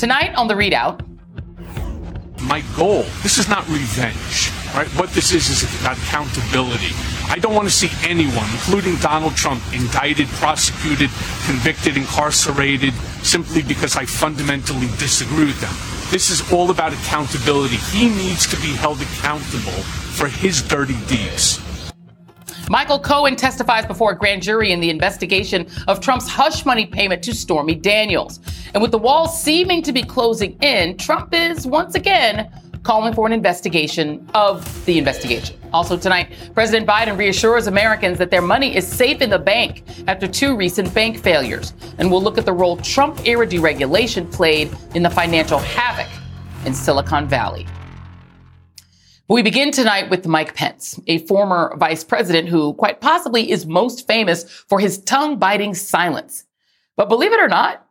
Tonight on the ReidOut. My goal, this is not revenge, right? What this is is about accountability. I don't want to see anyone, including Donald Trump, indicted, prosecuted, convicted, incarcerated, simply because I fundamentally disagree with them. This is all about accountability. He needs to be held accountable for his dirty deeds. Michael Cohen testifies before a grand jury in the investigation of Trump's hush money payment to Stormy Daniels. And with the wall seeming to be closing in, Trump is once again calling for an investigation of the investigation. Also tonight, President Biden reassures Americans that their money is safe in the bank after two recent bank failures. And we'll look at the role Trump era deregulation played in the financial havoc in Silicon Valley. We begin tonight with Mike Pence, a former vice president who quite possibly is most famous for his tongue biting silence. But believe it or not,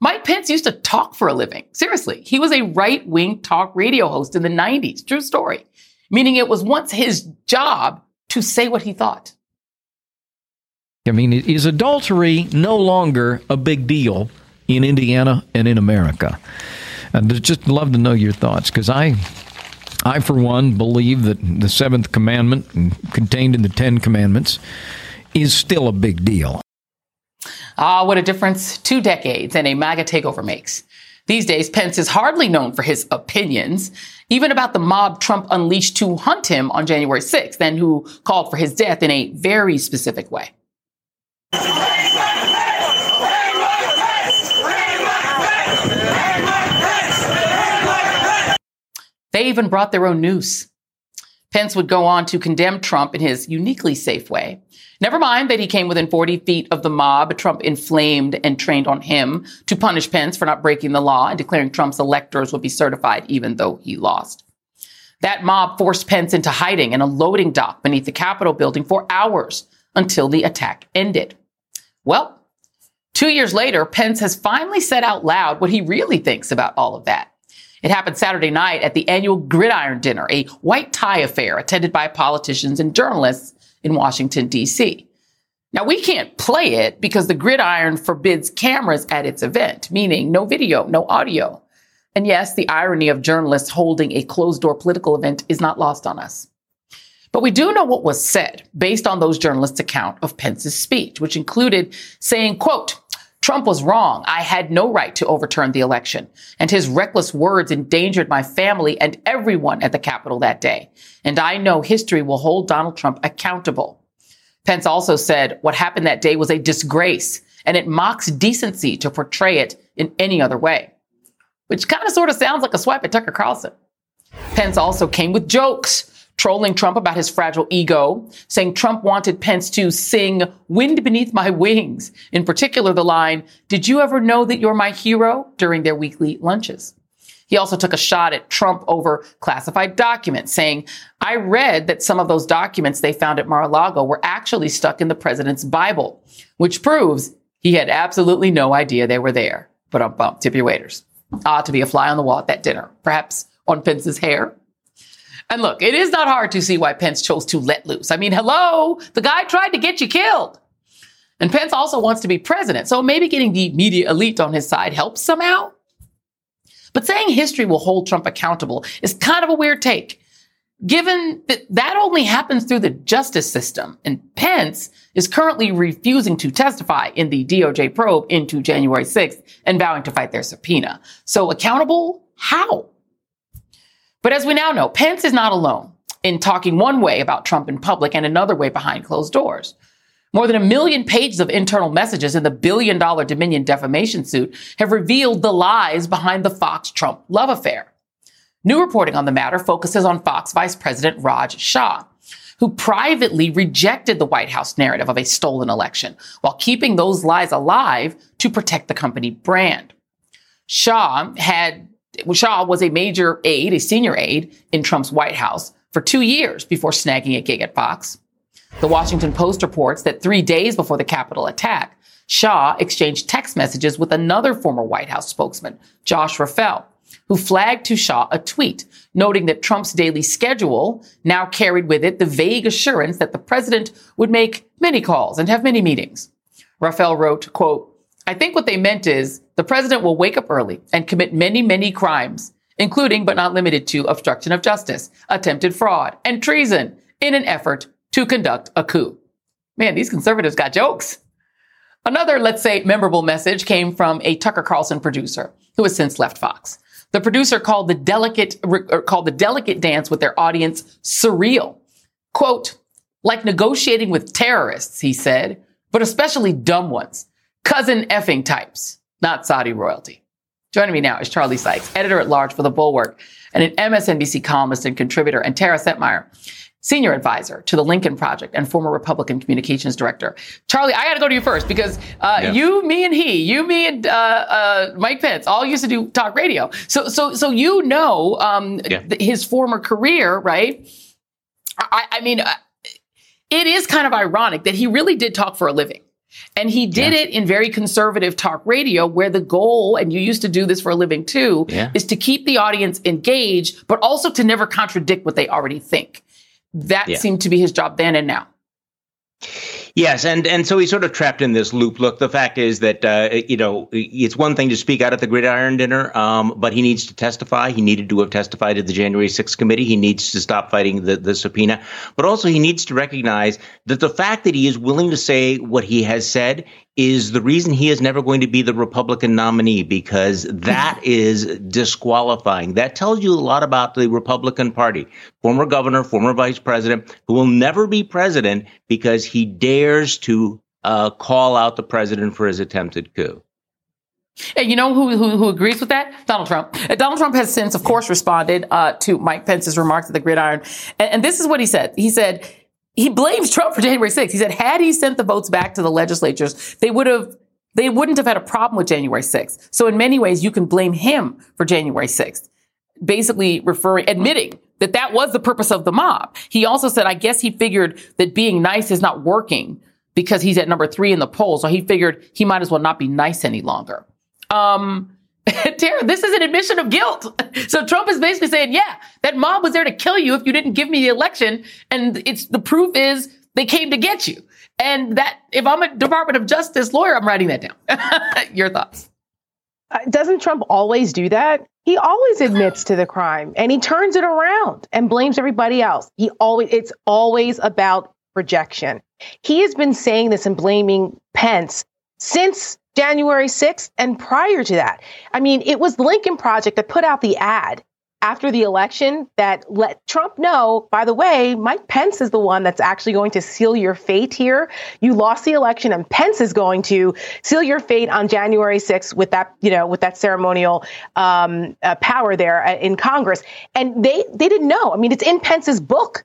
Mike Pence used to talk for a living. Seriously, he was a right wing talk radio host in the 90s. True story. Meaning it was once his job to say what he thought. I mean, is adultery no longer a big deal in Indiana and in America? I'd just love to know your thoughts because I I, for one, believe that the seventh commandment, contained in the Ten Commandments, is still a big deal. Ah, what a difference two decades and a MAGA takeover makes. These days, Pence is hardly known for his opinions, even about the mob Trump unleashed to hunt him on January 6th and who called for his death in a very specific way. They even brought their own noose. Pence would go on to condemn Trump in his uniquely safe way. Never mind that he came within 40 feet of the mob Trump inflamed and trained on him to punish Pence for not breaking the law and declaring Trump's electors would be certified even though he lost. That mob forced Pence into hiding in a loading dock beneath the Capitol building for hours until the attack ended. Well, two years later, Pence has finally said out loud what he really thinks about all of that. It happened Saturday night at the annual Gridiron Dinner, a white tie affair attended by politicians and journalists in Washington, D.C. Now, we can't play it because the Gridiron forbids cameras at its event, meaning no video, no audio. And yes, the irony of journalists holding a closed door political event is not lost on us. But we do know what was said based on those journalists' account of Pence's speech, which included saying, quote, Trump was wrong. I had no right to overturn the election. And his reckless words endangered my family and everyone at the Capitol that day. And I know history will hold Donald Trump accountable. Pence also said what happened that day was a disgrace and it mocks decency to portray it in any other way, which kind of sort of sounds like a swipe at Tucker Carlson. Pence also came with jokes trolling Trump about his fragile ego, saying Trump wanted Pence to sing Wind Beneath My Wings. In particular, the line, Did you ever know that you're my hero? during their weekly lunches. He also took a shot at Trump over classified documents, saying, I read that some of those documents they found at Mar-a-Lago were actually stuck in the president's Bible, which proves he had absolutely no idea they were there. But um tip your waiters. Ah, to be a fly on the wall at that dinner, perhaps on Pence's hair and look, it is not hard to see why Pence chose to let loose. I mean, hello, the guy tried to get you killed. And Pence also wants to be president, so maybe getting the media elite on his side helps somehow. But saying history will hold Trump accountable is kind of a weird take, given that that only happens through the justice system. And Pence is currently refusing to testify in the DOJ probe into January 6th and vowing to fight their subpoena. So accountable? How? But as we now know, Pence is not alone in talking one way about Trump in public and another way behind closed doors. More than a million pages of internal messages in the billion dollar Dominion defamation suit have revealed the lies behind the Fox Trump love affair. New reporting on the matter focuses on Fox Vice President Raj Shah. who privately rejected the White House narrative of a stolen election while keeping those lies alive to protect the company brand. Shah had Shah was a major aide, a senior aide in Trump's White House for two years before snagging a gig at Fox. The Washington Post reports that three days before the Capitol attack, Shah exchanged text messages with another former White House spokesman, Josh Raffel, who flagged to Shah a tweet noting that Trump's daily schedule now carried with it the vague assurance that the president would make many calls and have many meetings. Raffel wrote, quote, I think what they meant is the president will wake up early and commit many, many crimes, including but not limited to obstruction of justice, attempted fraud, and treason in an effort to conduct a coup. Man, these conservatives got jokes. Another, let's say, memorable message came from a Tucker Carlson producer who has since left Fox. The producer called the delicate, uh, called the delicate dance with their audience surreal. Quote, like negotiating with terrorists, he said, but especially dumb ones cousin effing types, not Saudi royalty. Joining me now is Charlie Sykes, editor at large for The Bulwark and an MSNBC columnist and contributor, and Tara Setmayer, senior advisor to the Lincoln Project and former Republican communications director. Charlie, I got to go to you first because uh, yeah. you, me, and he, you, me, and uh, uh, Mike Pence all used to do talk radio. So, so, so you know um, yeah. th- his former career, right? I, I mean, uh, it is kind of ironic that he really did talk for a living. And he did yeah. it in very conservative talk radio, where the goal, and you used to do this for a living too, yeah. is to keep the audience engaged, but also to never contradict what they already think. That yeah. seemed to be his job then and now. Yes, and and so he's sort of trapped in this loop. Look, the fact is that uh, you know it's one thing to speak out at the gridiron dinner, um, but he needs to testify. He needed to have testified at the January 6th committee. He needs to stop fighting the, the subpoena, but also he needs to recognize that the fact that he is willing to say what he has said is the reason he is never going to be the Republican nominee because that is disqualifying. That tells you a lot about the Republican Party. Former governor, former vice president, who will never be president because he dares to uh, call out the president for his attempted coup. And you know who, who, who agrees with that? Donald Trump. And uh, Donald Trump has since, of course, responded uh, to Mike Pence's remarks at the gridiron, and, and this is what he said. He said he blames Trump for January 6th. He said, had he sent the votes back to the legislatures, they would have, they wouldn't have had a problem with January 6th. So in many ways, you can blame him for January 6th. Basically referring, admitting that that was the purpose of the mob. He also said, I guess he figured that being nice is not working because he's at number three in the poll. So he figured he might as well not be nice any longer. Um, Tara, this is an admission of guilt. So Trump is basically saying, yeah, that mob was there to kill you if you didn't give me the election. And it's the proof is they came to get you. And that if I'm a Department of Justice lawyer, I'm writing that down. Your thoughts? Uh, doesn't Trump always do that? He always admits to the crime and he turns it around and blames everybody else. He always it's always about rejection. He has been saying this and blaming Pence since January 6th and prior to that. I mean, it was the Lincoln Project that put out the ad after the election that let Trump know, by the way, Mike Pence is the one that's actually going to seal your fate here. You lost the election and Pence is going to seal your fate on January 6th with that, you know, with that ceremonial um, uh, power there uh, in Congress. And they, they didn't know. I mean, it's in Pence's book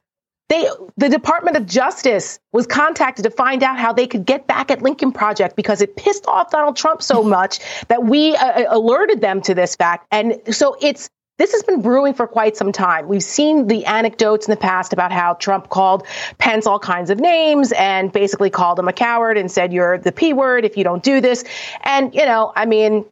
they, the Department of Justice was contacted to find out how they could get back at Lincoln Project because it pissed off Donald Trump so much that we uh, uh, alerted them to this fact. And so it's this has been brewing for quite some time. We've seen the anecdotes in the past about how Trump called Pence all kinds of names and basically called him a coward and said, You're the P word if you don't do this. And, you know, I mean,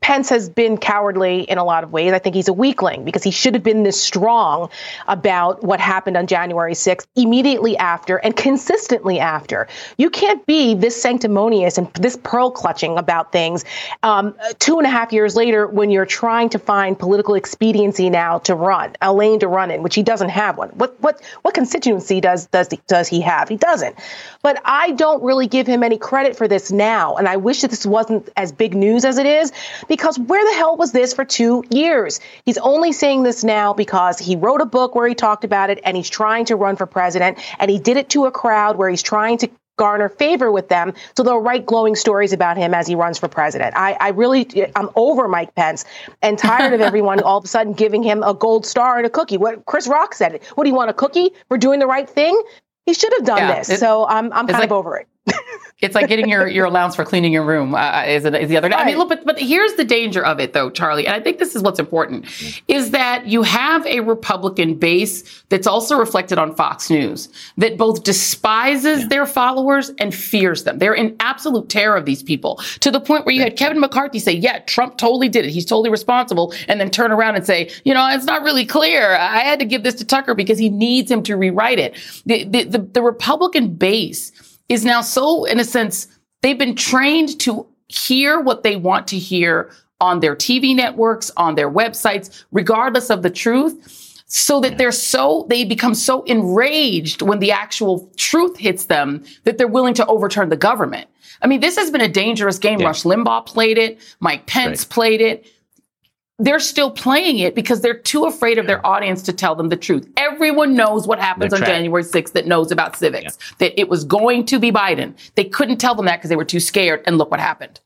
Pence has been cowardly in a lot of ways. I think he's a weakling because he should have been this strong about what happened on January 6th immediately after and consistently after. You can't be this sanctimonious and this pearl clutching about things um, two and a half years later when you're trying to find political expediency now to run a lane to run in, which he doesn't have one. What what what constituency does does does he have? He doesn't. But I don't really give him any credit for this now, and I wish that this wasn't as big news as it is because where the hell was this for two years? He's only saying this now because he wrote a book where he talked about it and he's trying to run for president. And he did it to a crowd where he's trying to garner favor with them so they'll write glowing stories about him as he runs for president. I, I really, I'm over Mike Pence and tired of everyone all of a sudden giving him a gold star and a cookie. What Chris Rock said, it. what do you want, a cookie for doing the right thing? He should have done yeah, this. It, so I'm I'm kind like, of over it. It's like getting your, your allowance for cleaning your room uh, uh is, is the other day. Right. I mean, look, but, but here's the danger of it though, Charlie. And I think this is what's important is that you have a Republican base that's also reflected on Fox News that both despises yeah. their followers and fears them. They're in absolute terror of these people to the point where you had Kevin McCarthy say, yeah, Trump totally did it. He's totally responsible. And then turn around and say, you know, it's not really clear. I had to give this to Tucker because he needs him to rewrite it. The, the, the, the Republican base is now so, in a sense, they've been trained to hear what they want to hear on their TV networks, on their websites, regardless of the truth. So that they're so, they become so enraged when the actual truth hits them that they're willing to overturn the government. I mean, this has been a dangerous game. Yeah. Rush Limbaugh played it. Mike Pence right. played it they're still playing it because they're too afraid of their audience to tell them the truth. Everyone knows what happens on January 6th that knows about civics, yeah. that it was going to be Biden. They couldn't tell them that because they were too scared. And look what happened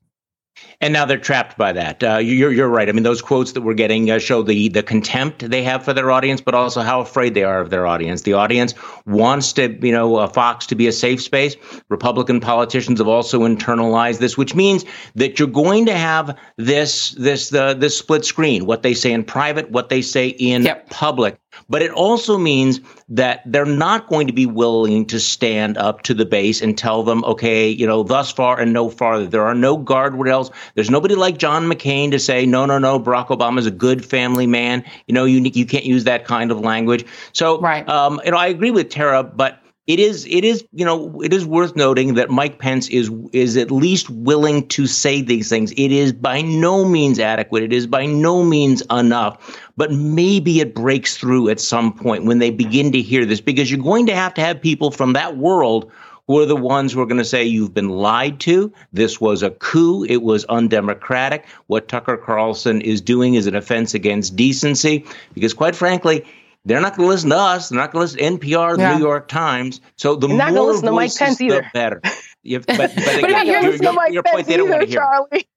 and now they're trapped by that. Uh, you're you're right. I mean, those quotes that we're getting uh, show the the contempt they have for their audience, but also how afraid they are of their audience. The audience wants to, you know, uh, Fox to be a safe space. Republican politicians have also internalized this, which means that you're going to have this this the this split screen. What they say in private, what they say in yep. public. But it also means that they're not going to be willing to stand up to the base and tell them, okay, you know, thus far and no farther. There are no guardrails. There's nobody like John McCain to say, no, no, no, Barack Obama is a good family man. You know, you, you can't use that kind of language. So, right. um, you know, I agree with Tara, but it is it is you know it is worth noting that Mike Pence is is at least willing to say these things. It is by no means adequate. It is by no means enough. But maybe it breaks through at some point when they begin to hear this, because you're going to have to have people from that world who are the ones who are going to say you've been lied to. This was a coup. It was undemocratic. What Tucker Carlson is doing is an offense against decency. Because quite frankly, they're not going to listen to us. They're not going to listen to NPR, the yeah. New York Times. So the more not listen to Mike Pence either. the better. but, but, again, your, your, your point, they don't want to hear. Charlie.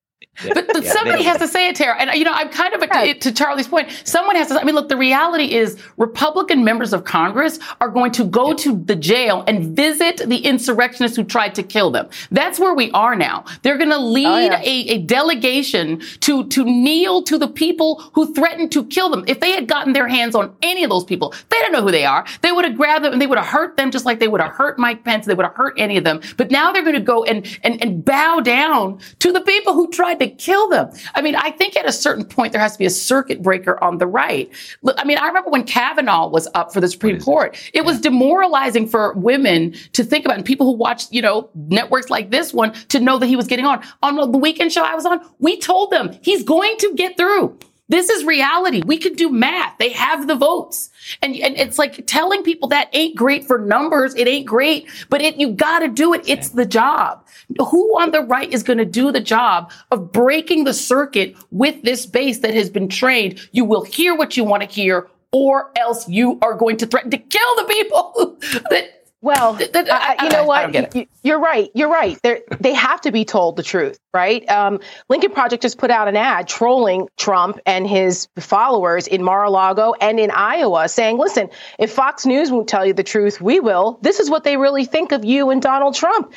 But, but yeah, somebody has to say it, Tara. And, you know, I'm kind of, a, to Charlie's point, someone has to, I mean, look, the reality is Republican members of Congress are going to go yeah. to the jail and visit the insurrectionists who tried to kill them. That's where we are now. They're going to oh, lead oh, yeah. a, a delegation to, to kneel to the people who threatened to kill them. If they had gotten their hands on any of those people, they don't know who they are. They would have grabbed them and they would have hurt them just like they would have hurt Mike Pence. They would have hurt any of them. But now they're going to go and, and, and bow down to the people who tried to kill them. I mean, I think at a certain point there has to be a circuit breaker on the right. I mean, I remember when Kavanaugh was up for the Supreme Court, it, it was demoralizing for women to think about and people who watched, you know, networks like this one to know that he was getting on. On the weekend show I was on, we told them he's going to get through. This is reality. We can do math. They have the votes. And, and it's like telling people that ain't great for numbers. It ain't great, but it, you gotta do it. It's the job. Who on the right is to do the job of breaking the circuit with this base that has been trained? You will hear what you want to hear or else you are going to threaten to kill the people that well, uh, you know what? You're right. You're right. They're, they have to be told the truth, right? Um, Lincoln Project just put out an ad trolling Trump and his followers in Mar-a-Lago and in Iowa, saying, "Listen, if Fox News won't tell you the truth, we will. This is what they really think of you and Donald Trump."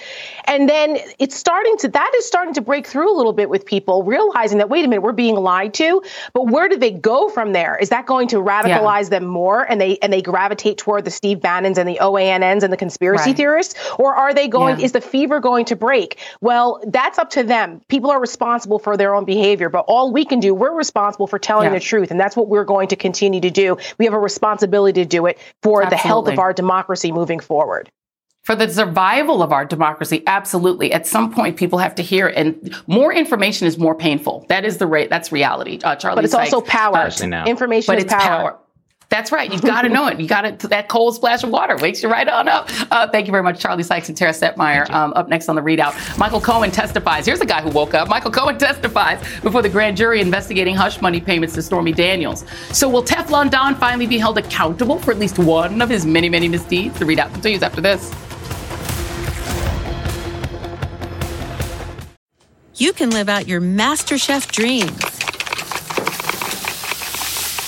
And then it's starting to that is starting to break through a little bit with people realizing that wait a minute, we're being lied to. But where do they go from there? Is that going to radicalize yeah. them more, and they and they gravitate toward the Steve Bannons and the OANNs and the conspiracy right. theorists? Or are they going, yeah. is the fever going to break? Well, that's up to them. People are responsible for their own behavior, but all we can do, we're responsible for telling yeah. the truth. And that's what we're going to continue to do. We have a responsibility to do it for Absolutely. the health of our democracy moving forward for the survival of our democracy absolutely at some point people have to hear and more information is more painful that is the rate that's reality uh, charlie but it's also power uh, information but is power. power. That's right. You've got to know it. You got to, that cold splash of water wakes you right on up. Uh, thank you very much, Charlie Sykes and Tara Setmayer. Um, up next on the ReidOut, Michael Cohen testifies. Here's a guy who woke up. Michael Cohen testifies before the grand jury investigating hush money payments to Stormy Daniels. So will Teflon Don finally be held accountable for at least one of his many, many misdeeds? The ReidOut continues after this. You can live out your MasterChef dreams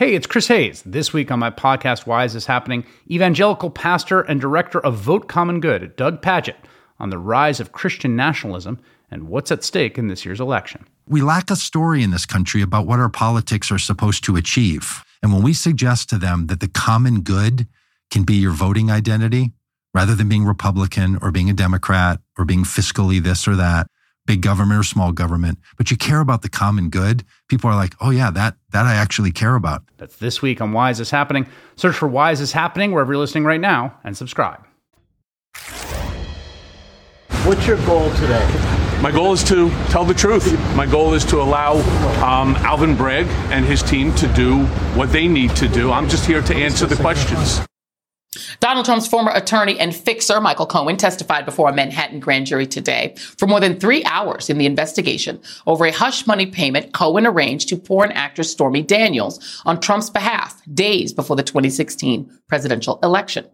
Hey, it's Chris Hayes. This week on my podcast, Why Is This Happening? Evangelical pastor and director of Vote Common Good, Doug Pagitt, on the rise of Christian nationalism and what's at stake in this year's election. We lack a story in this country about what our politics are supposed to achieve. And when we suggest to them that the common good can be your voting identity, rather than being Republican or being a Democrat or being fiscally this or that, big government or small government, but you care about the common good, people are like, oh yeah, that that I actually care about. That's this week on Why Is This Happening? Search for Why Is This Happening wherever you're listening right now and subscribe. What's your goal today? My goal is to tell the truth. My goal is to allow um, Alvin Bragg and his team to do what they need to do. I'm just here to answer the questions. Donald Trump's former attorney and fixer, Michael Cohen, testified before a Manhattan grand jury today for more than three hours in the investigation over a hush money payment Cohen arranged to porn actress Stormy Daniels on Trump's behalf days before the 2016 presidential election.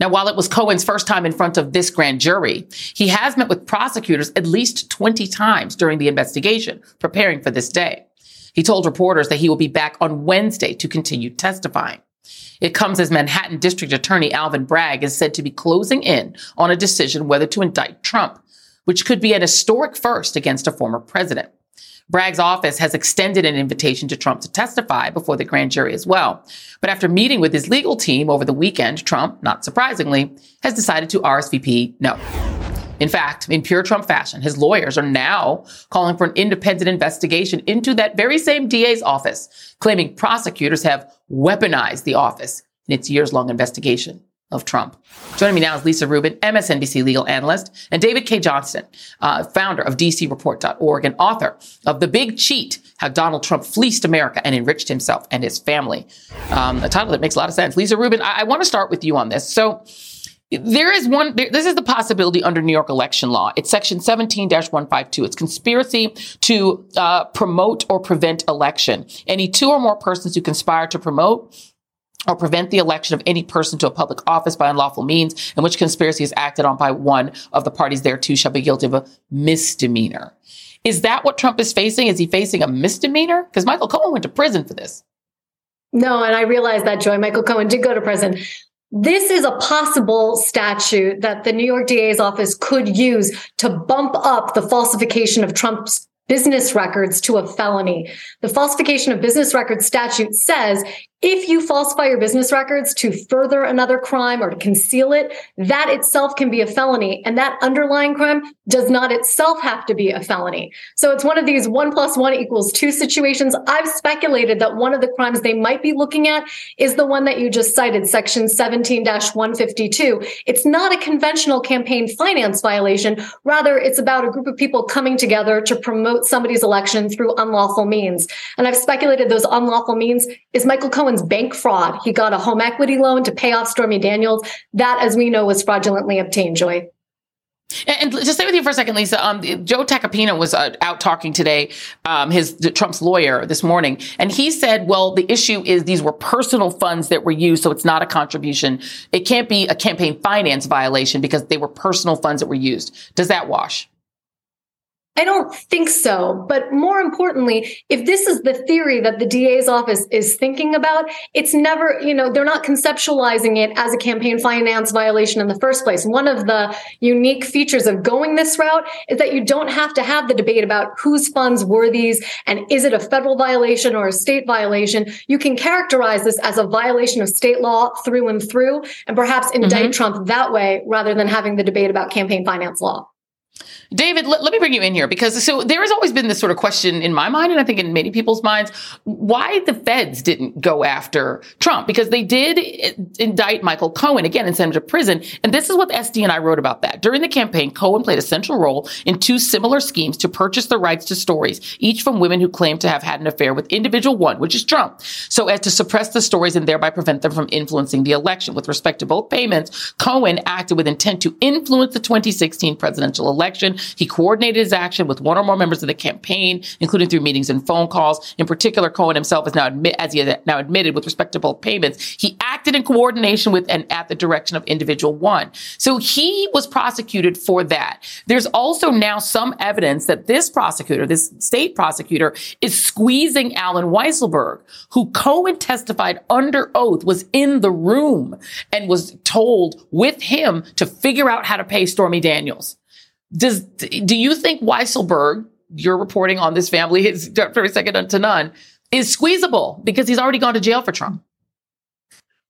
Now, while it was Cohen's first time in front of this grand jury, he has met with prosecutors at least 20 times during the investigation, preparing for this day. He told reporters that he will be back on Wednesday to continue testifying. It comes as Manhattan District Attorney Alvin Bragg is said to be closing in on a decision whether to indict Trump, which could be an historic first against a former president. Bragg's office has extended an invitation to Trump to testify before the grand jury as well. But after meeting with his legal team over the weekend, Trump, not surprisingly, has decided to RSVP no. In fact, in pure Trump fashion, his lawyers are now calling for an independent investigation into that very same DA's office, claiming prosecutors have weaponized the office in its years long investigation of Trump. Joining me now is Lisa Rubin, MSNBC legal analyst, and David Cay Johnston, uh, founder of DCReport.org and author of The Big Cheat How Donald Trump Fleeced America and Enriched Himself and His Family. Um, a title that makes a lot of sense. Lisa Rubin, I, I want to start with you on this. So, there is one, there, this is the possibility under New York election law. It's section 17 152. It's conspiracy to uh, promote or prevent election. Any two or more persons who conspire to promote or prevent the election of any person to a public office by unlawful means in which conspiracy is acted on by one of the parties thereto shall be guilty of a misdemeanor. Is that what Trump is facing? Is he facing a misdemeanor? Because Michael Cohen went to prison for this. No, and I realized that, Joy. Michael Cohen did go to prison. This is a possible statute that the New York DA's office could use to bump up the falsification of Trump's business records to a felony. The falsification of business records statute says if you falsify your business records to further another crime or to conceal it, that itself can be a felony. And that underlying crime does not itself have to be a felony. So it's one of these one plus one equals two situations. I've speculated that one of the crimes they might be looking at is the one that you just cited, section 17 152. It's not a conventional campaign finance violation. Rather, it's about a group of people coming together to promote somebody's election through unlawful means. And I've speculated those unlawful means is Michael Cohen Cohen's bank fraud. He got a home equity loan to pay off Stormy Daniels. That, as we know, was fraudulently obtained, Joy. And, just stay with you for a second, Lisa. Um, Joe Tacopina was uh, out talking today, um, his Trump's lawyer this morning, and he said, "Well, the issue is these were personal funds that were used, so it's not a contribution. It can't be a campaign finance violation because they were personal funds that were used." Does that wash? I don't think so. But more importantly, if this is the theory that the DA's office is thinking about, it's never, you know, they're not conceptualizing it as a campaign finance violation in the first place. One of the unique features of going this route is that you don't have to have the debate about whose funds were these and is it a federal violation or a state violation. You can characterize this as a violation of state law through and through and perhaps indict mm-hmm. Trump that way rather than having the debate about campaign finance law. David, let, let, me bring you in here because so there has always been this sort of question in my mind, and I think in many people's minds, why the feds didn't go after Trump because they did indict Michael Cohen again and send him to prison. And this is what SDNY wrote about that. During the campaign, Cohen played a central role in two similar schemes to purchase the rights to stories, each from women who claimed to have had an affair with individual one, which is Trump, so as to suppress the stories and thereby prevent them from influencing the election. With respect to both payments, Cohen acted with intent to influence the 2016 presidential election He coordinated his action with one or more members of the campaign, including through meetings and phone calls. In particular, Cohen himself is now admit, as he has now admitted with respect to both payments, he acted in coordination with and at the direction of individual one. So he was prosecuted for that. There's also now some evidence that this prosecutor, this state prosecutor, is squeezing Allen Weisselberg, who Cohen testified under oath was in the room and was told with him to figure out how to pay Stormy Daniels. Does do you think Weisselberg, you're reporting on this family, is very second to none, is squeezable because he's already gone to jail for Trump?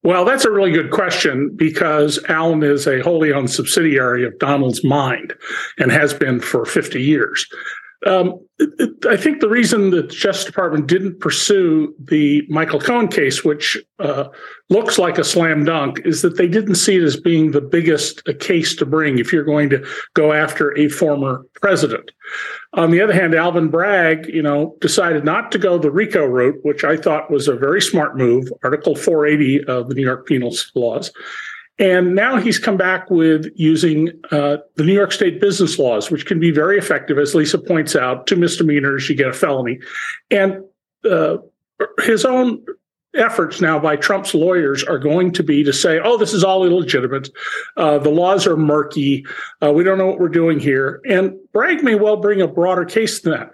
Well, that's a really good question because Allen is a wholly owned subsidiary of Donald's Mind and has been for 50 years. Um, I think the reason the Justice Department didn't pursue the Michael Cohen case, which uh, looks like a slam dunk, is that they didn't see it as being the biggest case to bring if you're going to go after a former president. On the other hand, Alvin Bragg, you know, decided not to go the RICO route, which I thought was a very smart move, Article 480 of the New York penal laws, and now he's come back with using uh, the New York State business laws, which can be very effective, as Lisa points out. Two misdemeanors, you get a felony. And uh, his own efforts now by Trump's lawyers are going to be to say, oh, this is all illegitimate. Uh, the laws are murky. Uh, we don't know what we're doing here. And Bragg may well bring a broader case than that.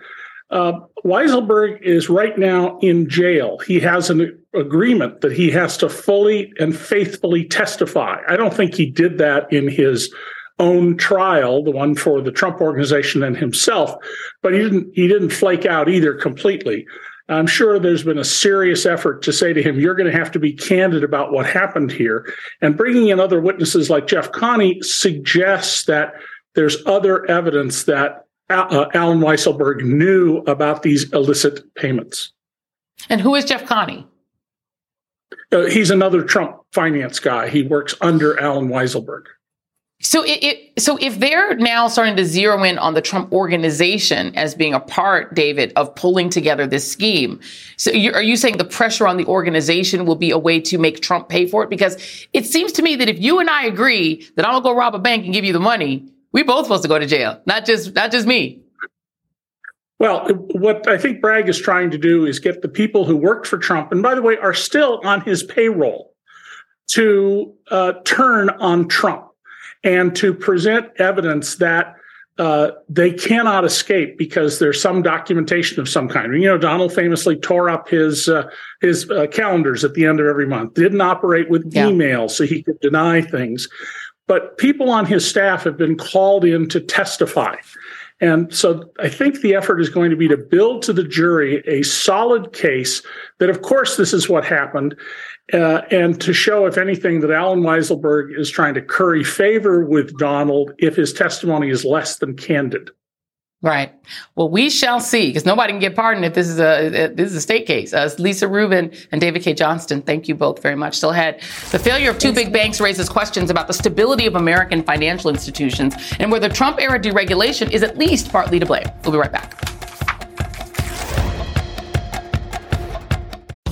Uh, Weisselberg is right now in jail. He has an agreement that he has to fully and faithfully testify. I don't think he did that in his own trial, the one for the Trump organization and himself, but he didn't he didn't flake out either completely. I'm sure there's been a serious effort to say to him, you're going to have to be candid about what happened here. And bringing in other witnesses like Jeff McConney suggests that there's other evidence that uh, Allen Weisselberg knew about these illicit payments. And who is Jeff McConney? Uh, he's another Trump finance guy. He works under Allen Weisselberg. So, it, it, so if they're now starting to zero in on the Trump organization as being a part, David, of pulling together this scheme, so are you saying the pressure on the organization will be a way to make Trump pay for it? Because it seems to me that if you and I agree that I'm gonna go rob a bank and give you the money, we both supposed to go to jail, not just not just me. Well, what I think Bragg is trying to do is get the people who worked for Trump, and by the way, are still on his payroll, to uh, turn on Trump and to present evidence that uh, they cannot escape because there's some documentation of some kind. You know, Donald famously tore up his uh, his uh, calendars at the end of every month. Didn't operate with yeah. email, so he could deny things. But people on his staff have been called in to testify. And so I think the effort is going to be to build to the jury a solid case that, of course, this is what happened, uh, and to show, if anything, that Allen Weisselberg is trying to curry favor with Donald if his testimony is less than candid. Right. Well, we shall see because nobody can get pardoned if this is a this is a state case. Uh, Lisa Rubin and David Cay Johnston, thank you both very much. Still ahead, the failure of two big banks raises questions about the stability of American financial institutions and whether Trump era deregulation is at least partly to blame. We'll be right back.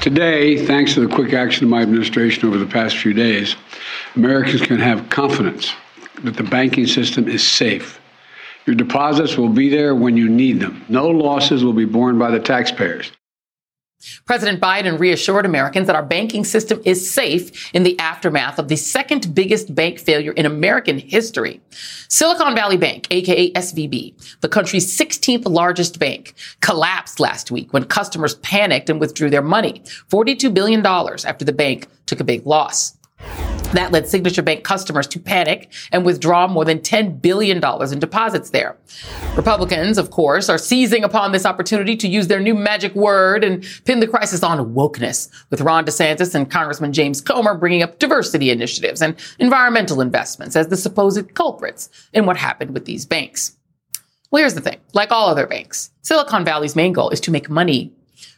Today, thanks to the quick action of my administration over the past few days, Americans can have confidence that the banking system is safe. Your deposits will be there when you need them. No losses will be borne by the taxpayers. President Biden reassured Americans that our banking system is safe in the aftermath of the second biggest bank failure in American history. Silicon Valley Bank, aka SVB, the country's 16th largest bank, collapsed last week when customers panicked and withdrew their money, $42 billion after the bank took a big loss. That led Signature Bank customers to panic and withdraw more than $10 billion in deposits there. Republicans, of course, are seizing upon this opportunity to use their new magic word and pin the crisis on wokeness, with Ron DeSantis and Congressman James Comer bringing up diversity initiatives and environmental investments as the supposed culprits in what happened with these banks. Well, here's the thing. Like all other banks, Silicon Valley's main goal is to make money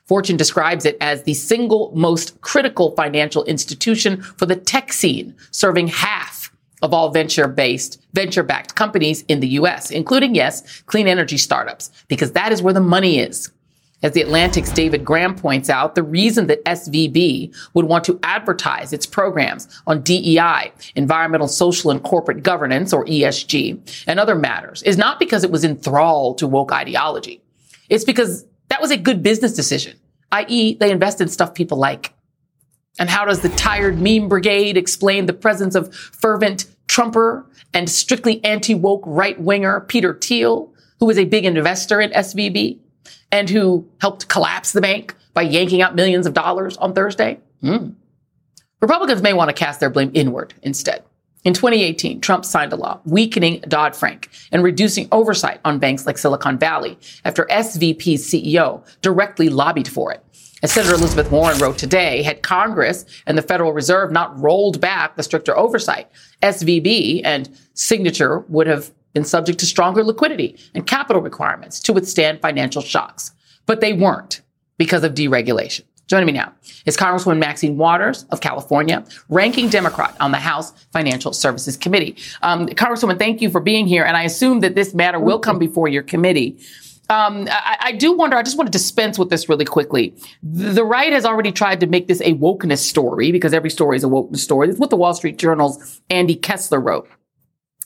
Fortune describes it as the single most critical financial institution for the tech scene, serving half of all venture based, venture backed companies in the US, including, yes, clean energy startups, because that is where the money is. As the Atlantic's David Graham points out, the reason that SVB would want to advertise its programs on DEI, environmental, social, and corporate governance, or ESG, and other matters is not because it was enthralled to woke ideology. It's because that was a good business decision, i.e., they invest in stuff people like. And how does the tired meme brigade explain the presence of fervent Trumper and strictly anti woke right winger Peter Thiel, who was a big investor in SVB and who helped collapse the bank by yanking out millions of dollars on Thursday? Mm. Republicans may want to cast their blame inward instead. In 2018, Trump signed a law weakening Dodd Frank and reducing oversight on banks like Silicon Valley after SVB's CEO directly lobbied for it. As Senator Elizabeth Warren wrote today, had Congress and the Federal Reserve not rolled back the stricter oversight, SVB and Signature would have been subject to stronger liquidity and capital requirements to withstand financial shocks. But they weren't because of deregulation. Joining me now is Congresswoman Maxine Waters of California, ranking Democrat on the House Financial Services Committee. Um, Congresswoman, thank you for being here, and I assume that this matter will come before your committee. Um, I, I, do wonder, I just want to dispense with this really quickly. The, right has already tried to make this a wokeness story because every story is a wokeness story. It's what the Wall Street Journal's Andy Kessler wrote.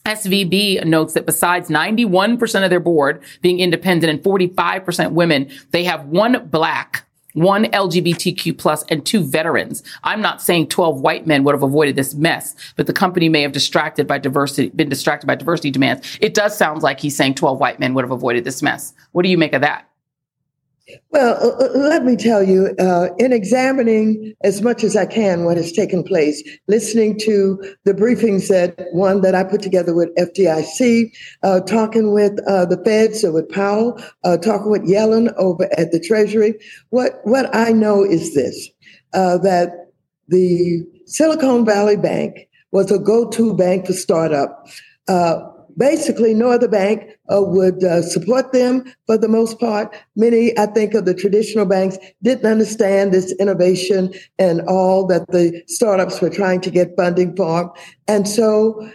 SVB notes that besides 91% of their board being independent and 45% women, they have one black one LGBTQ plus and two veterans. I'm not saying 12 white men would have avoided this mess, but the company may have distracted by diversity, been distracted by diversity demands. It does sound like he's saying 12 white men would have avoided this mess. What do you make of that? Well, uh, uh, let me tell you, uh, in examining as much as I can what has taken place, listening to the briefings that one that I put together with FDIC, uh, talking with uh, the Fed, so with Powell, uh, talking with Yellen over at the Treasury, what what I know is this: that the Silicon Valley Bank was a go-to bank for startup basically no other bank uh, would uh, support them for the most part. Many, I think, of the traditional banks didn't understand this innovation and all that the startups were trying to get funding for. And so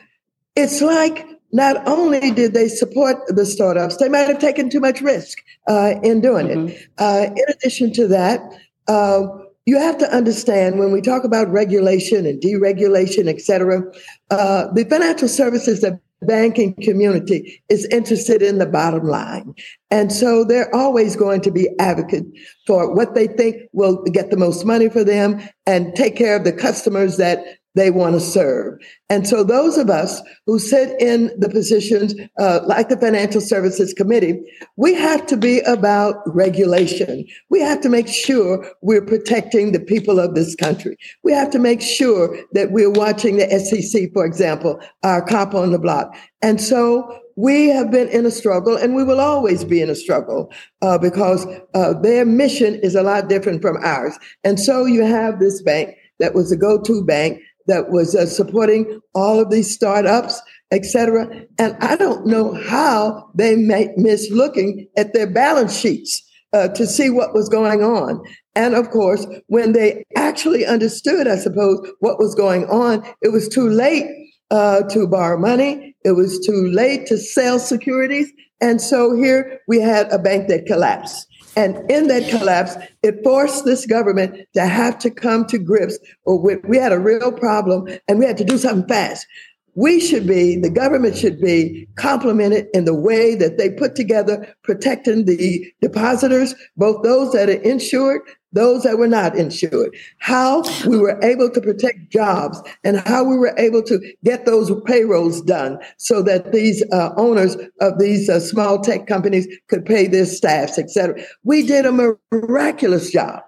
it's like not only did they support the startups, they might have taken too much risk uh, in doing mm-hmm. it. Uh, in addition to that, uh, you have to understand when we talk about regulation and deregulation, et cetera, uh, the financial services that banking community is interested in the bottom line. And so they're always going to be advocates for what they think will get the most money for them and take care of the customers that they want to serve. And so those of us who sit in the positions uh, like the Financial Services Committee, we have to be about regulation. We have to make sure we're protecting the people of this country. We have to make sure that we're watching the SEC, for example, our cop on the block. And so we have been in a struggle and we will always be in a struggle uh, because uh, their mission is a lot different from ours. And so you have this bank that was a go-to bank that was uh, supporting all of these startups, etc. And I don't know how they may miss looking at their balance sheets uh, to see what was going on. And of course, when they actually understood, I suppose, what was going on, it was too late uh, to borrow money. It was too late to sell securities. And so here we had a bank that collapsed. And in that collapse, it forced this government to have to come to grips with we had a real problem and we had to do something fast. We should be, the government should be complimented in the way that they put together protecting the depositors, both those that are insured, those that were not insured, how we were able to protect jobs, and how we were able to get those payrolls done so that these uh, owners of these uh, small tech companies could pay their staffs, et cetera. We did a miraculous job.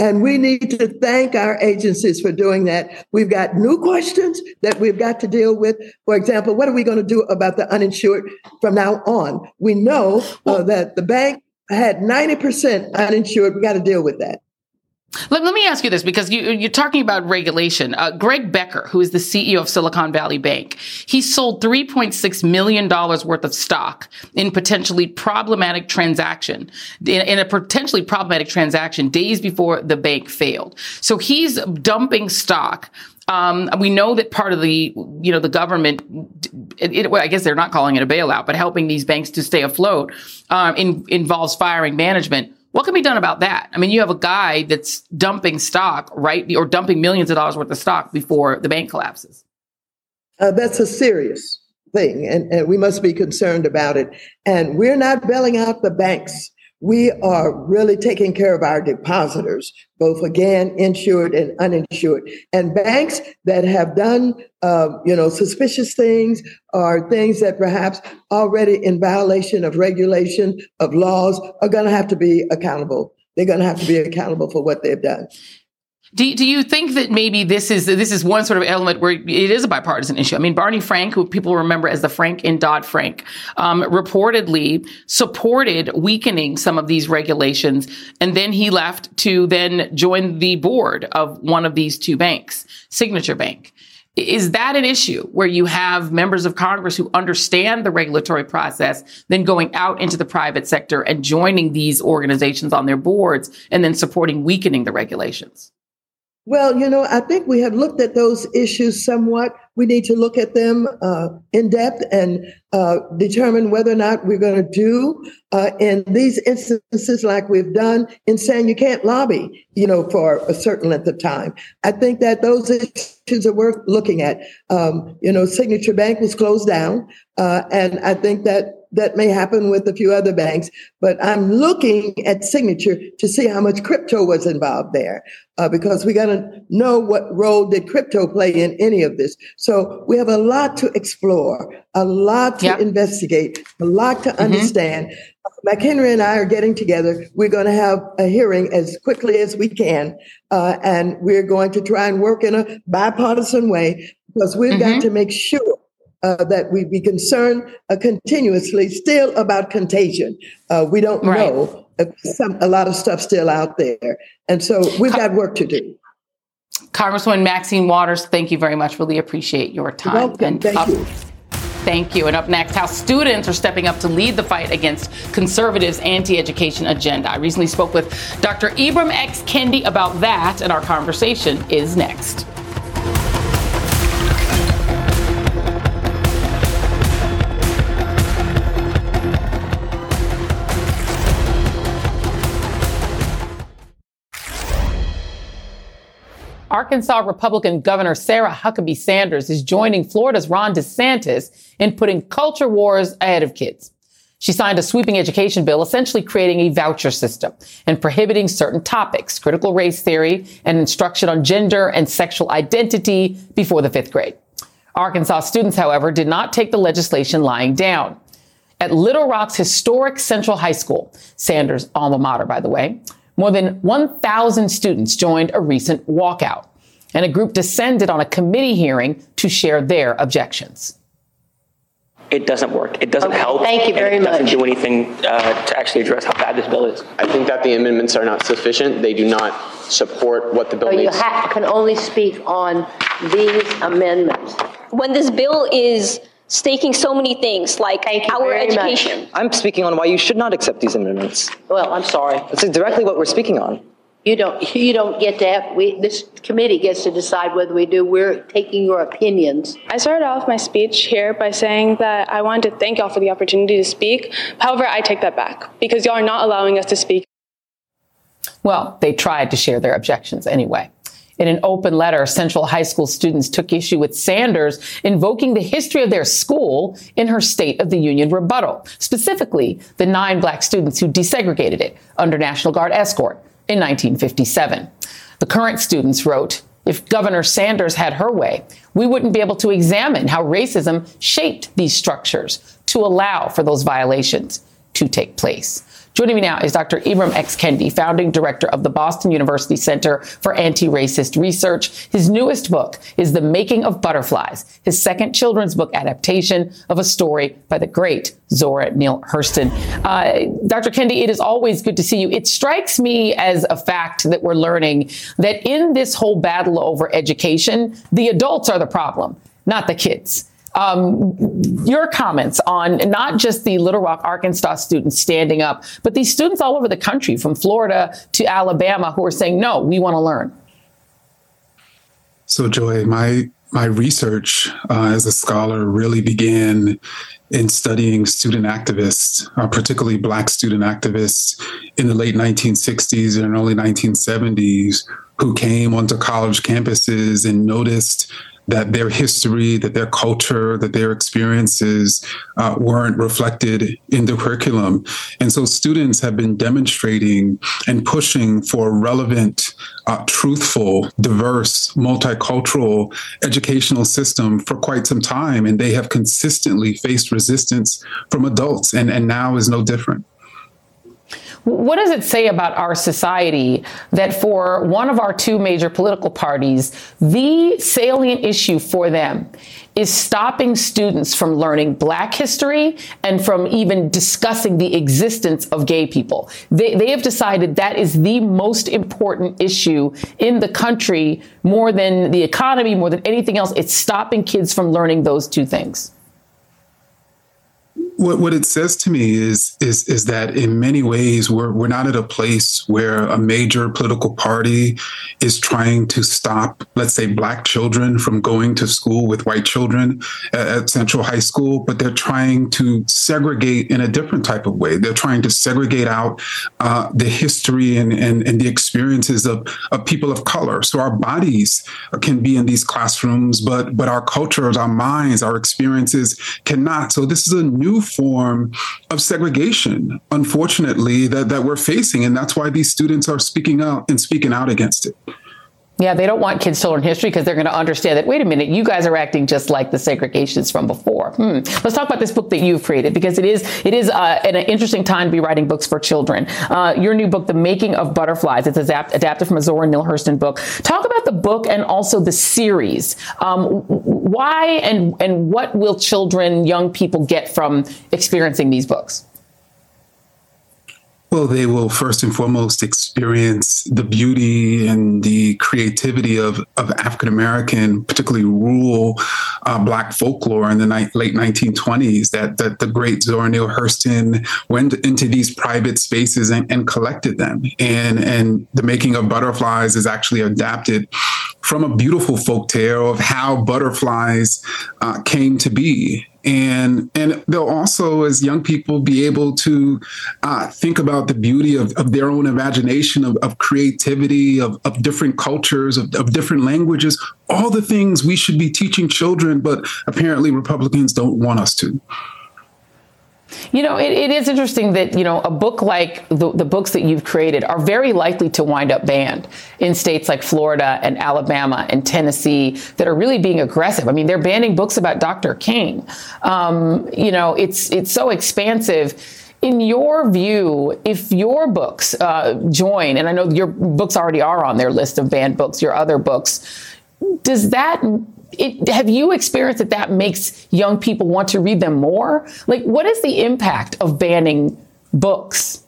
And we need to thank our agencies for doing that. We've got new questions that we've got to deal with. For example, what are we going to do about the uninsured from now on? We know uh, that the bank had 90% uninsured. We got to deal with that. Let, let, me ask you this because you, are talking about regulation. Uh, Greg Becker, who is the CEO of Silicon Valley Bank, he sold $3.6 million worth of stock in potentially problematic transaction, in, in, a potentially problematic transaction days before the bank failed. So he's dumping stock. Um, we know that part of the, you know, the government, it, it, well, I guess they're not calling it a bailout, but helping these banks to stay afloat um, in, involves firing management. What can be done about that? I mean, you have a guy that's dumping stock, right? Or dumping millions of dollars worth of stock before the bank collapses. Uh, that's a serious thing, and, and we must be concerned about it. And we're not bailing out the banks we are really taking care of our depositors, both again insured and uninsured, and banks that have done, uh, you know, suspicious things or things that perhaps already in violation of regulation of laws are going to have to be accountable. They're going to have to be accountable for what they've done. Do, do you think that maybe this is this is one sort of element where it is a bipartisan issue? I mean, Barney Frank, who people remember as the Frank in Dodd Frank, um, reportedly supported weakening some of these regulations, and then he left to then join the board of one of these two banks, Signature Bank. Is that an issue where you have members of Congress who understand the regulatory process, then going out into the private sector and joining these organizations on their boards and then supporting weakening the regulations? Well, you know, I think we have looked at those issues somewhat. We need to look at them uh, in depth and uh, determine whether or not we're going to do uh, in these instances, like we've done in saying you can't lobby, you know, for a certain length of time. I think that those issues are worth looking at. Um, you know, Signature Bank was closed down, uh, and I think that that may happen with a few other banks, but I'm looking at Signature to see how much crypto was involved there, uh, because we got to know what role did crypto play in any of this. So we have a lot to explore, a lot to yep. investigate, a lot to mm-hmm. understand. McHenry and I are getting together. We're going to have a hearing as quickly as we can, uh, and we're going to try and work in a bipartisan way because we've mm-hmm. got to make sure uh, that we be concerned uh, continuously still about contagion. Uh, we don't right. know. Some, a lot of stuff still out there. And so we've got work to do. Congresswoman Maxine Waters, thank you very much. Really appreciate your time. welcome. And thank up, you. Thank you. And up next, how students are stepping up to lead the fight against conservatives' anti education agenda. I recently spoke with Dr. Ibram X. Kendi about that, and our conversation is next. Arkansas Republican Governor Sarah Huckabee Sanders is joining Florida's Ron DeSantis in putting culture wars ahead of kids. She signed a sweeping education bill essentially creating a voucher system and prohibiting certain topics, critical race theory and instruction on gender and sexual identity before the fifth grade. Arkansas students, however, did not take the legislation lying down. At Little Rock's historic Central High School, Sanders' alma mater, by the way, more than 1,000 students joined a recent walkout, and a group descended on a committee hearing to share their objections. It doesn't work. It doesn't okay, help. Thank you very it much. It doesn't do anything uh, to actually address how bad this bill is. I think that the amendments are not sufficient. They do not support what the bill so needs. You ha- can only speak on these amendments. When this bill is staking so many things like our education. Much. I'm speaking on why you should not accept these amendments. Well, I'm sorry. That's directly what we're speaking on. You don't. You don't get to have. We, this committee gets to decide whether we do. We're taking your opinions. I started off my speech here by saying that I wanted to thank y'all for the opportunity to speak. However, I take that back because y'all are not allowing us to speak. Well, they tried to share their objections anyway. In an open letter, Central High School students took issue with Sanders invoking the history of their school in her State of the Union rebuttal, specifically the nine black students who desegregated it under National Guard escort. in 1957. The current students wrote, if Governor Sanders had her way, we wouldn't be able to examine how racism shaped these structures to allow for those violations to take place. Joining me now is Dr. Ibram X. Kendi, founding director of the Boston University Center for Anti-Racist Research. His newest book is The Making of Butterflies, his second children's book adaptation of a story by the great Zora Neale Hurston. Uh, Dr. Kendi, it is always good to see you. It strikes me as a fact that we're learning that in this whole battle over education, the adults are the problem, not the kids. Um, your comments on not just the Little Rock, Arkansas students standing up, but these students all over the country, from Florida to Alabama, who are saying, no, we want to learn. So, Joy, my my research uh, as a scholar really began in studying student activists, uh, particularly Black student activists in the late 1960s and early 1970s, who came onto college campuses and noticed that their history, that their culture, that their experiences uh, weren't reflected in the curriculum. And so students have been demonstrating and pushing for relevant, uh, truthful, diverse, multicultural educational system for quite some time. And they have consistently faced resistance from adults, and, and now is no different. What does it say about our society that for one of our two major political parties, the salient issue for them is stopping students from learning black history and from even discussing the existence of gay people. They, they have decided that is the most important issue in the country more than the economy, more than anything else. It's stopping kids from learning those two things what, what it says to me is is is that in many ways we're we're not at a place where a major political party is trying to stop, let's say, black children from going to school with white children at, at Central High School, but they're trying to segregate in a different type of way. They're trying to segregate out uh, the history and, and and the experiences of of people of color. So our bodies can be in these classrooms, but but our cultures, our minds, our experiences cannot. So this is a new form of segregation, unfortunately, that, that we're facing. And that's why these students are speaking out and speaking out against it. Yeah, they don't want kids to learn history because they're going to understand that, wait a minute, you guys are acting just like the segregationists from before. Hmm. Let's talk about this book that you've created because it is, it is uh, an interesting time to be writing books for children. Uh, your new book, The Making of Butterflies, it's adapt- adapted from a Zora Neale Hurston book. Talk about the book and also the series. Um, why and, and what will children, young people get from experiencing these books? Well, they will first and foremost experience the beauty and the creativity of, of African American, particularly rural uh, Black folklore in the ni- late 1920s. That, that the great Zora Neale Hurston went into these private spaces and, and collected them. And, and the making of butterflies is actually adapted from a beautiful folk tale of how butterflies uh, came to be and and they'll also as young people be able to uh, think about the beauty of, of their own imagination of, of creativity of, of different cultures of, of different languages all the things we should be teaching children but apparently republicans don't want us to you know, it, it is interesting that, you know, a book like the, the, books that you've created are very likely to wind up banned in states like Florida and Alabama and Tennessee that are really being aggressive. I mean, they're banning books about Dr. King. Um, you know, it's, it's so expansive. In your view, if your books uh, join, and I know your books already are on their list of banned books, your other books, does that it, have you experienced that that makes young people want to read them more? Like, what is the impact of banning books?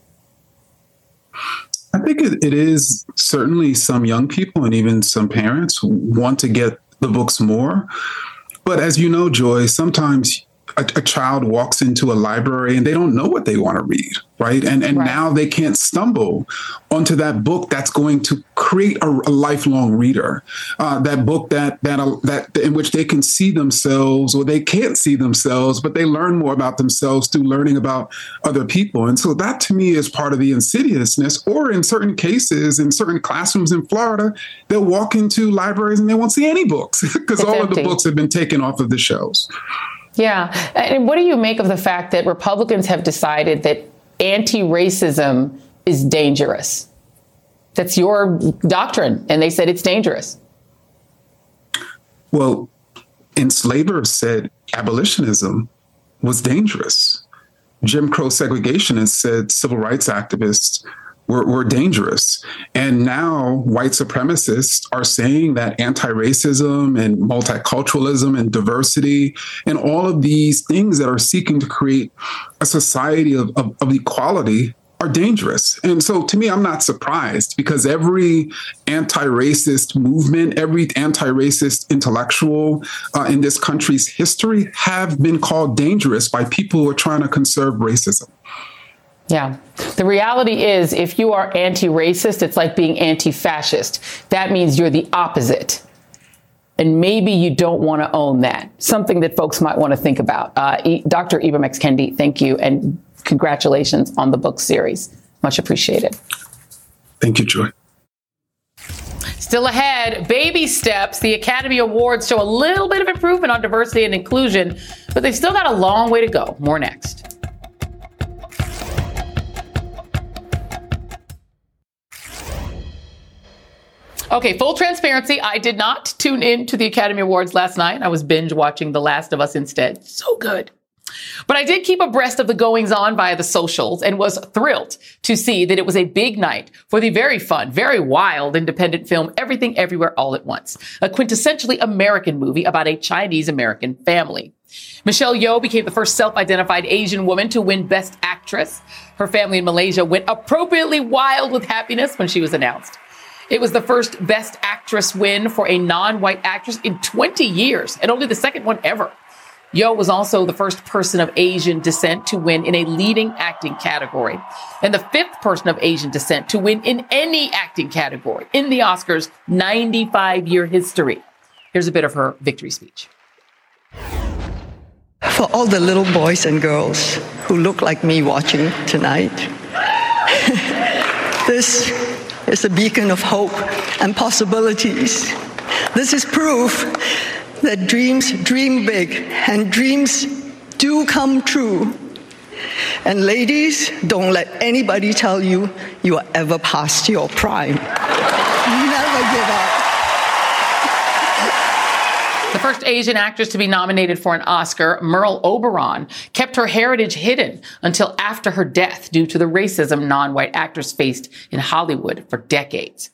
I think it, it is certainly some young people and even some parents want to get the books more. But as you know, Joy, sometimes a, a, child walks into a library and they don't know what they want to read, right? And and right. now they can't stumble onto that book that's going to create a, a lifelong reader. Uh, that book that that uh, that in which they can see themselves or they can't see themselves, but they learn more about themselves through learning about other people. And so that to me is part of the insidiousness. Or in certain cases, in certain classrooms in Florida, they'll walk into libraries and they won't see any books because all empty. of the books have been taken off of the shelves. Yeah. And what do you make of the fact that Republicans have decided that anti racism is dangerous? That's your doctrine. And they said it's dangerous. Well, enslavers said abolitionism was dangerous. Jim Crow segregationists said civil rights activists were, were dangerous. And now white supremacists are saying that anti racism and multiculturalism and diversity and all of these things that are seeking to create a society of, of, of equality are dangerous. And so to me, I'm not surprised because every anti racist movement, every anti racist intellectual uh, in this country's history have been called dangerous by people who are trying to conserve racism. Yeah. The reality is, if you are anti racist, it's like being anti fascist. That means you're the opposite. And maybe you don't want to own that. Something that folks might want to think about. Uh, e- Dr. Ibram X. Kendi, thank you. And congratulations on the book series. Much appreciated. Thank you, Joy. Still ahead, baby steps. The Academy Awards show a little bit of improvement on diversity and inclusion, but they've still got a long way to go. More next. Okay, full transparency. I did not tune in to the Academy Awards last night. I was binge watching The Last of Us instead. So good. But I did keep abreast of the goings on via the socials and was thrilled to see that it was a big night for the very fun, very wild independent film Everything Everywhere All at Once, a quintessentially American movie about a Chinese American family. Michelle Yeoh became the first self-identified Asian woman to win Best Actress. Her family in Malaysia went appropriately wild with happiness when she was announced. It was the first Best Actress win for a non-white actress in 20 years and only the second one ever. Yeoh was also the first person of Asian descent to win in a leading acting category and the fifth person of Asian descent to win in any acting category in the Oscars 95 year history. Here's a bit of her victory speech. For all the little boys and girls who look like me watching tonight, this is a beacon of hope and possibilities. This is proof that dreams dream big and dreams do come true. And ladies, don't let anybody tell you you are ever past your prime. Never give up. The first Asian actress to be nominated for an Oscar, Merle Oberon, kept her heritage hidden until after her death due to the racism non-white actors faced in Hollywood for decades.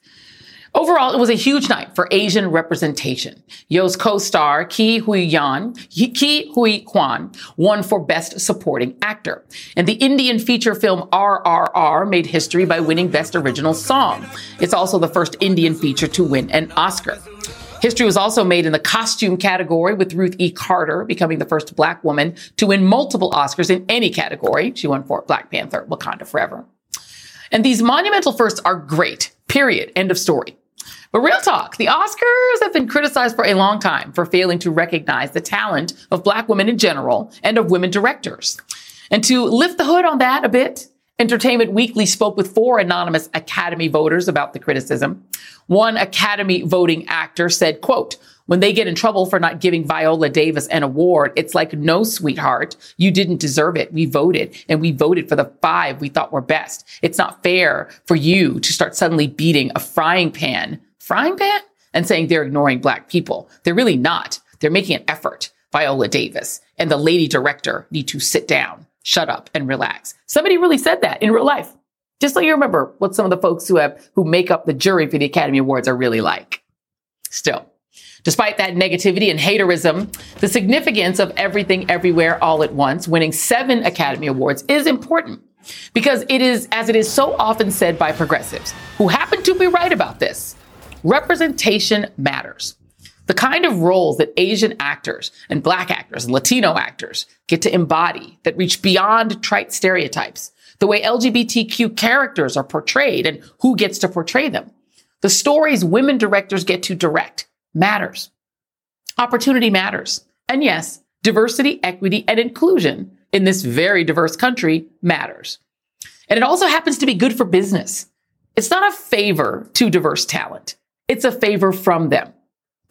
Overall, it was a huge night for Asian representation. Yeoh's co-star Ki Hui Yan, Ke Huy Quan won for Best Supporting Actor. And the Indian feature film RRR made history by winning Best Original Song. It's also the first Indian feature to win an Oscar. History was also made in the costume category with Ruth E. Carter becoming the first black woman to win multiple Oscars in any category. She won for Black Panther, Wakanda Forever. And these monumental firsts are great. Period. End of story. But real talk, the Oscars have been criticized for a long time for failing to recognize the talent of black women in general and of women directors. And to lift the hood on that a bit, Entertainment Weekly spoke with four anonymous Academy voters about the criticism. One Academy voting actor said, quote, when they get in trouble for not giving Viola Davis an award, it's like, no, sweetheart, you didn't deserve it. We voted and we voted for the five we thought were best. It's not fair for you to start suddenly beating a frying pan, frying pan and saying they're ignoring black people. They're really not. They're making an effort. Viola Davis and the lady director need to sit down, shut up and relax. Somebody really said that in real life. Just so you remember what some of the folks who have, who make up the jury for the Academy Awards are really like. Still, Despite that negativity and haterism, the significance of everything everywhere all at once, winning seven Academy Awards is important because it is, as it is so often said by progressives who happen to be right about this, representation matters. The kind of roles that Asian actors and black actors and Latino actors get to embody that reach beyond trite stereotypes, the way LGBTQ characters are portrayed and who gets to portray them, the stories women directors get to direct matters. Opportunity matters. And yes, diversity, equity, and inclusion in this very diverse country matters. And it also happens to be good for business. It's not a favor to diverse talent. It's a favor from them